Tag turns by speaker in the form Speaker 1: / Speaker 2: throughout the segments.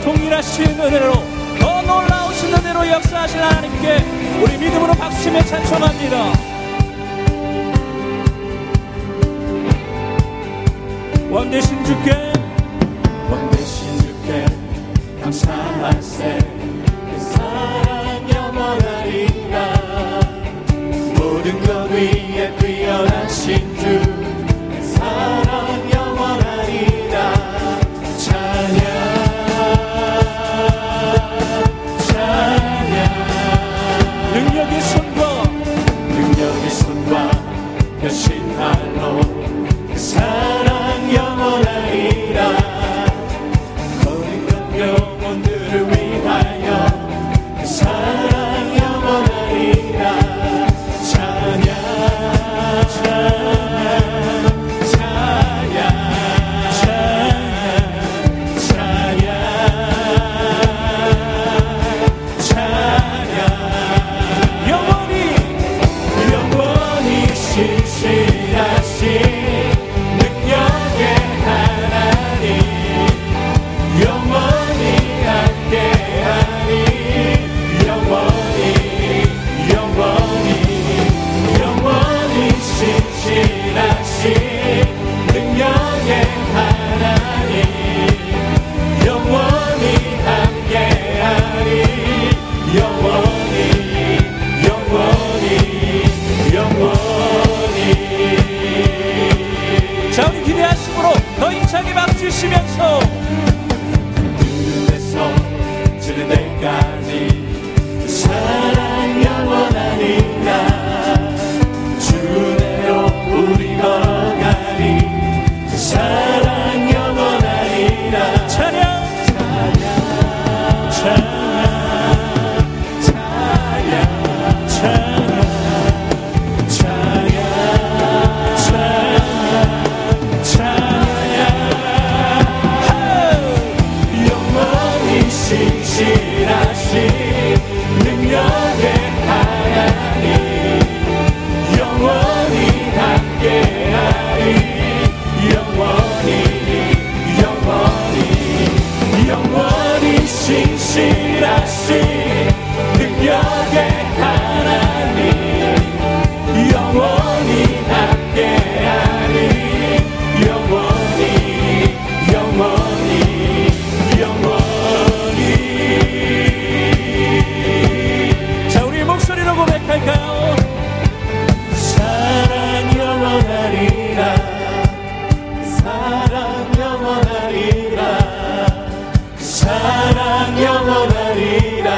Speaker 1: 동일하신 은혜로 더 놀라우신 은혜로 역사하신 하나님께 우리 믿음으로 박수치며 찬송합니다. 원대신 주께
Speaker 2: your soul. Do this song till they got. 사랑 영원하리라.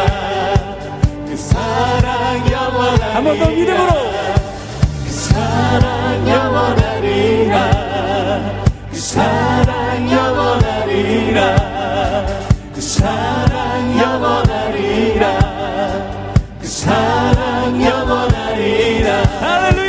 Speaker 2: 그 사랑 영원하리라.
Speaker 1: 한번 더 믿음으로.
Speaker 2: 그 사랑 영원하리라. 그 사랑 영원하리라. 그 사랑 영원하리라. 그 사랑 영원하리라.
Speaker 1: 할렐루야.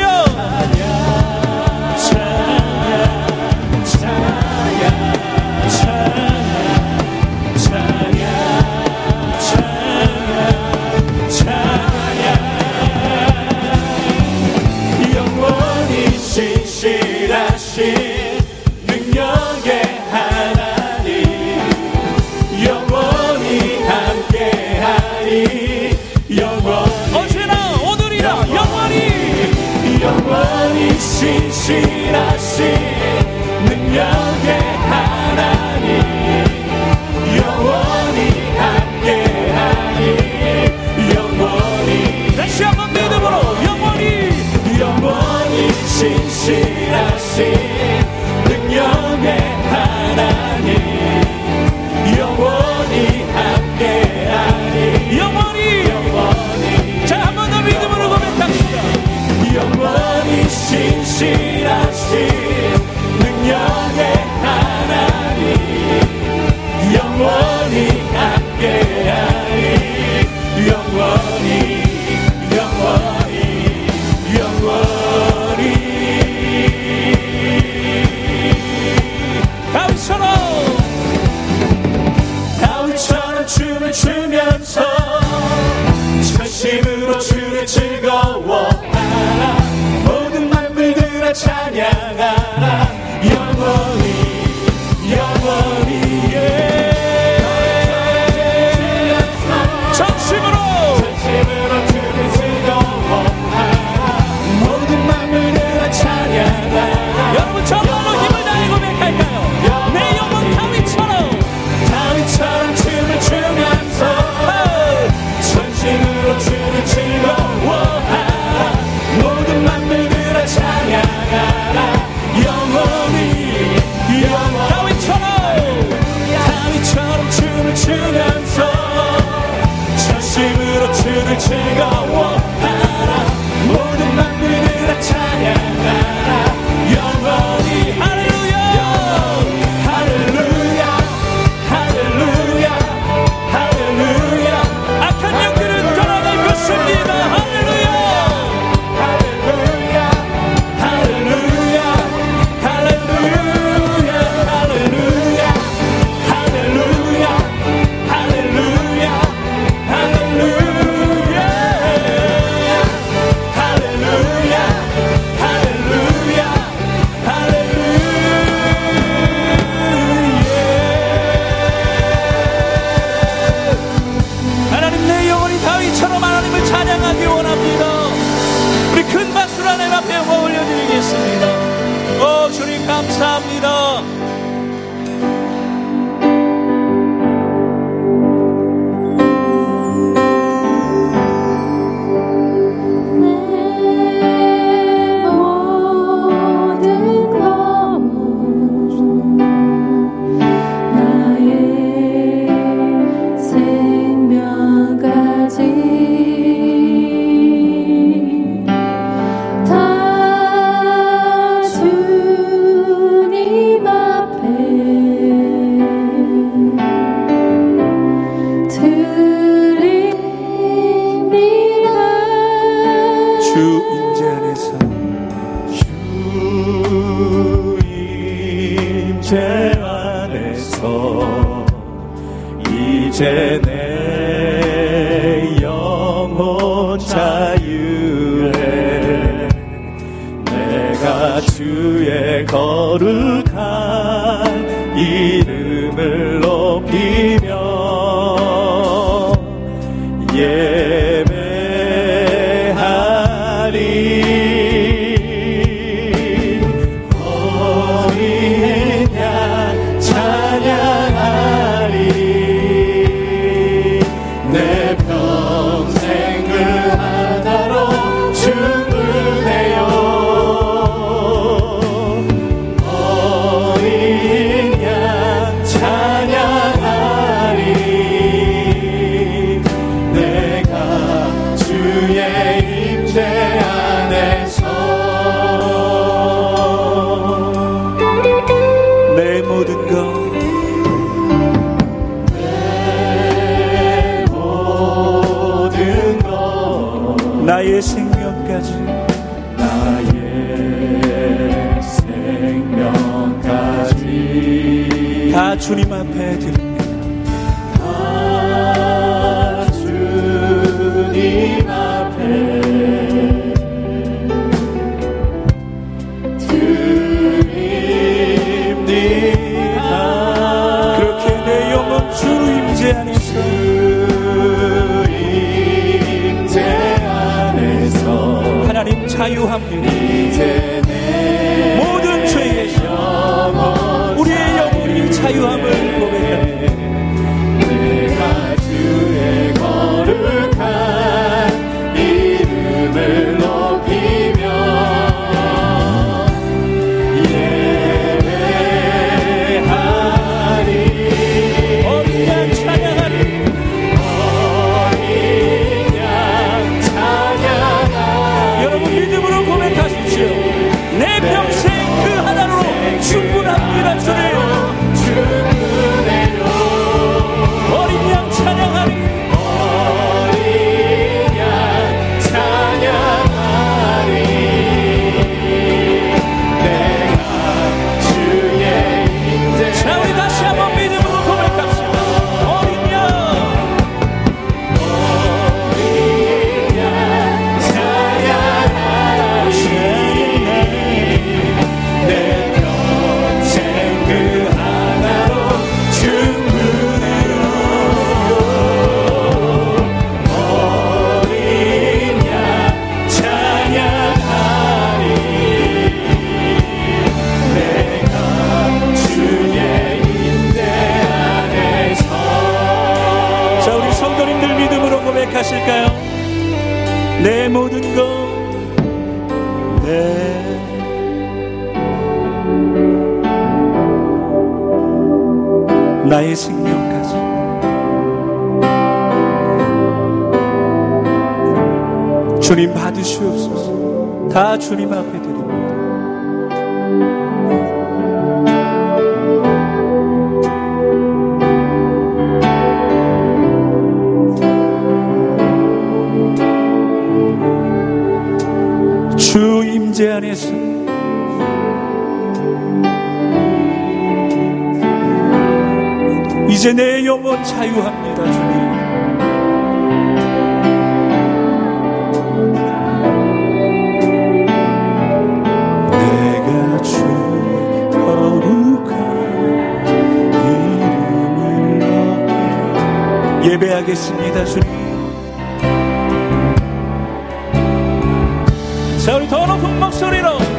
Speaker 2: 즐거워.
Speaker 3: 주의
Speaker 2: 거룩한 이
Speaker 1: 주님 앞에 드립니다.
Speaker 2: 주님
Speaker 1: 받으시옵소서. 다 주님 앞에 드립니다. 주 임재 안에서 이제 내 영혼 자유합니다, 주님. 알겠습니다, 주님. 자, 우리 더 높은 목소리로.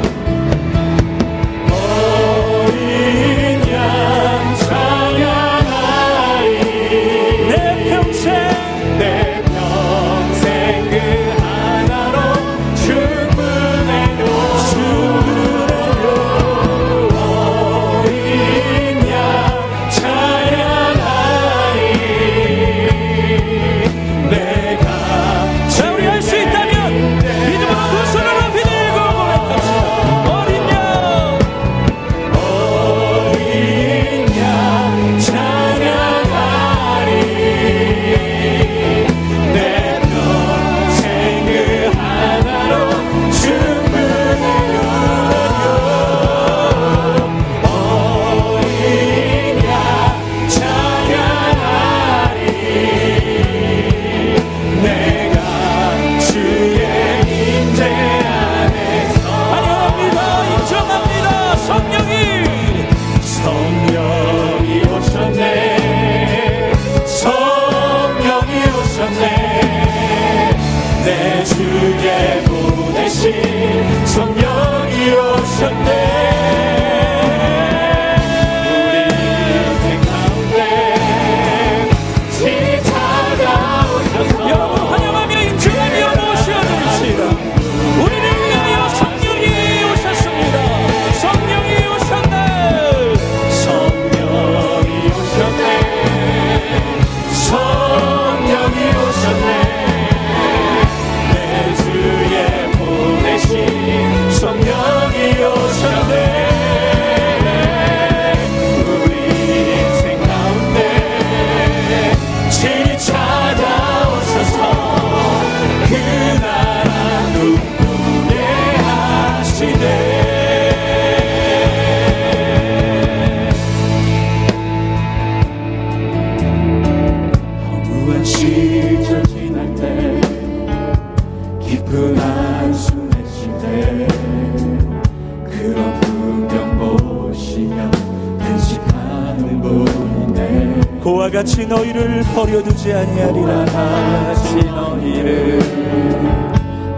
Speaker 1: 고와 같이 너희를 버려두지 아니하리라.
Speaker 2: 같이 너희를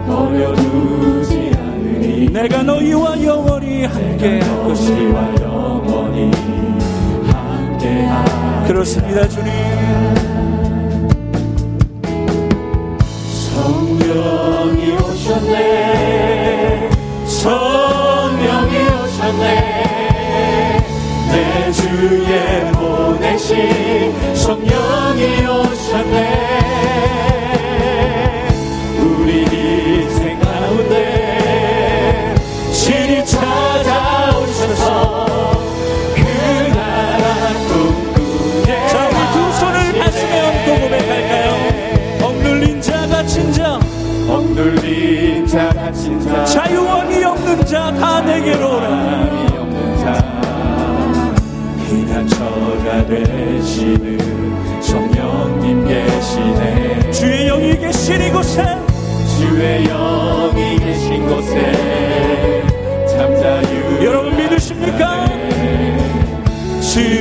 Speaker 2: 버려두지 않으리.
Speaker 1: 내가 너희와 영원히 함께 할
Speaker 2: 것이와 영원히 함께 하
Speaker 1: 그렇습니다 주님.
Speaker 2: 성령이 오셨네. 성령이 오셨네. 내
Speaker 1: 주의 성령이 오셨네.
Speaker 2: 주가
Speaker 1: 주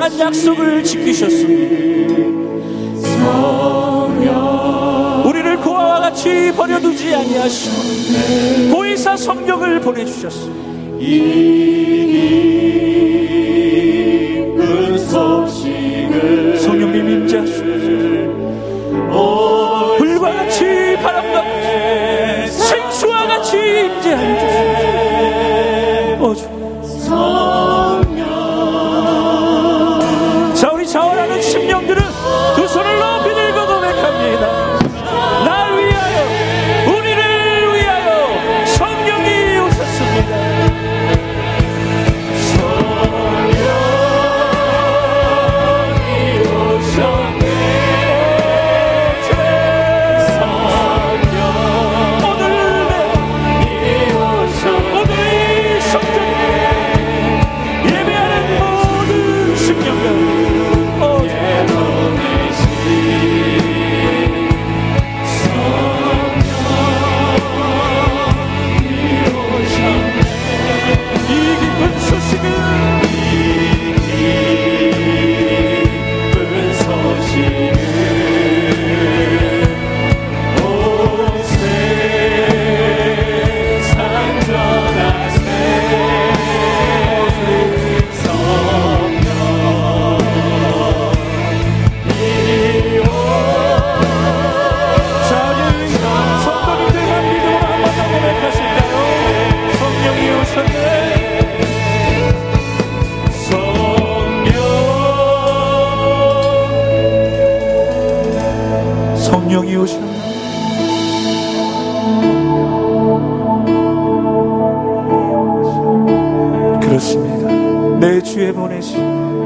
Speaker 1: 향한 약속을 지키셨습니다. 우리를 고아와 같이 버려두지 아니하시고 보이사 성령을 보내주셨습니다. 자원하는 심령 성령이 오셨나 그렇습니다. 내 주에 보내시오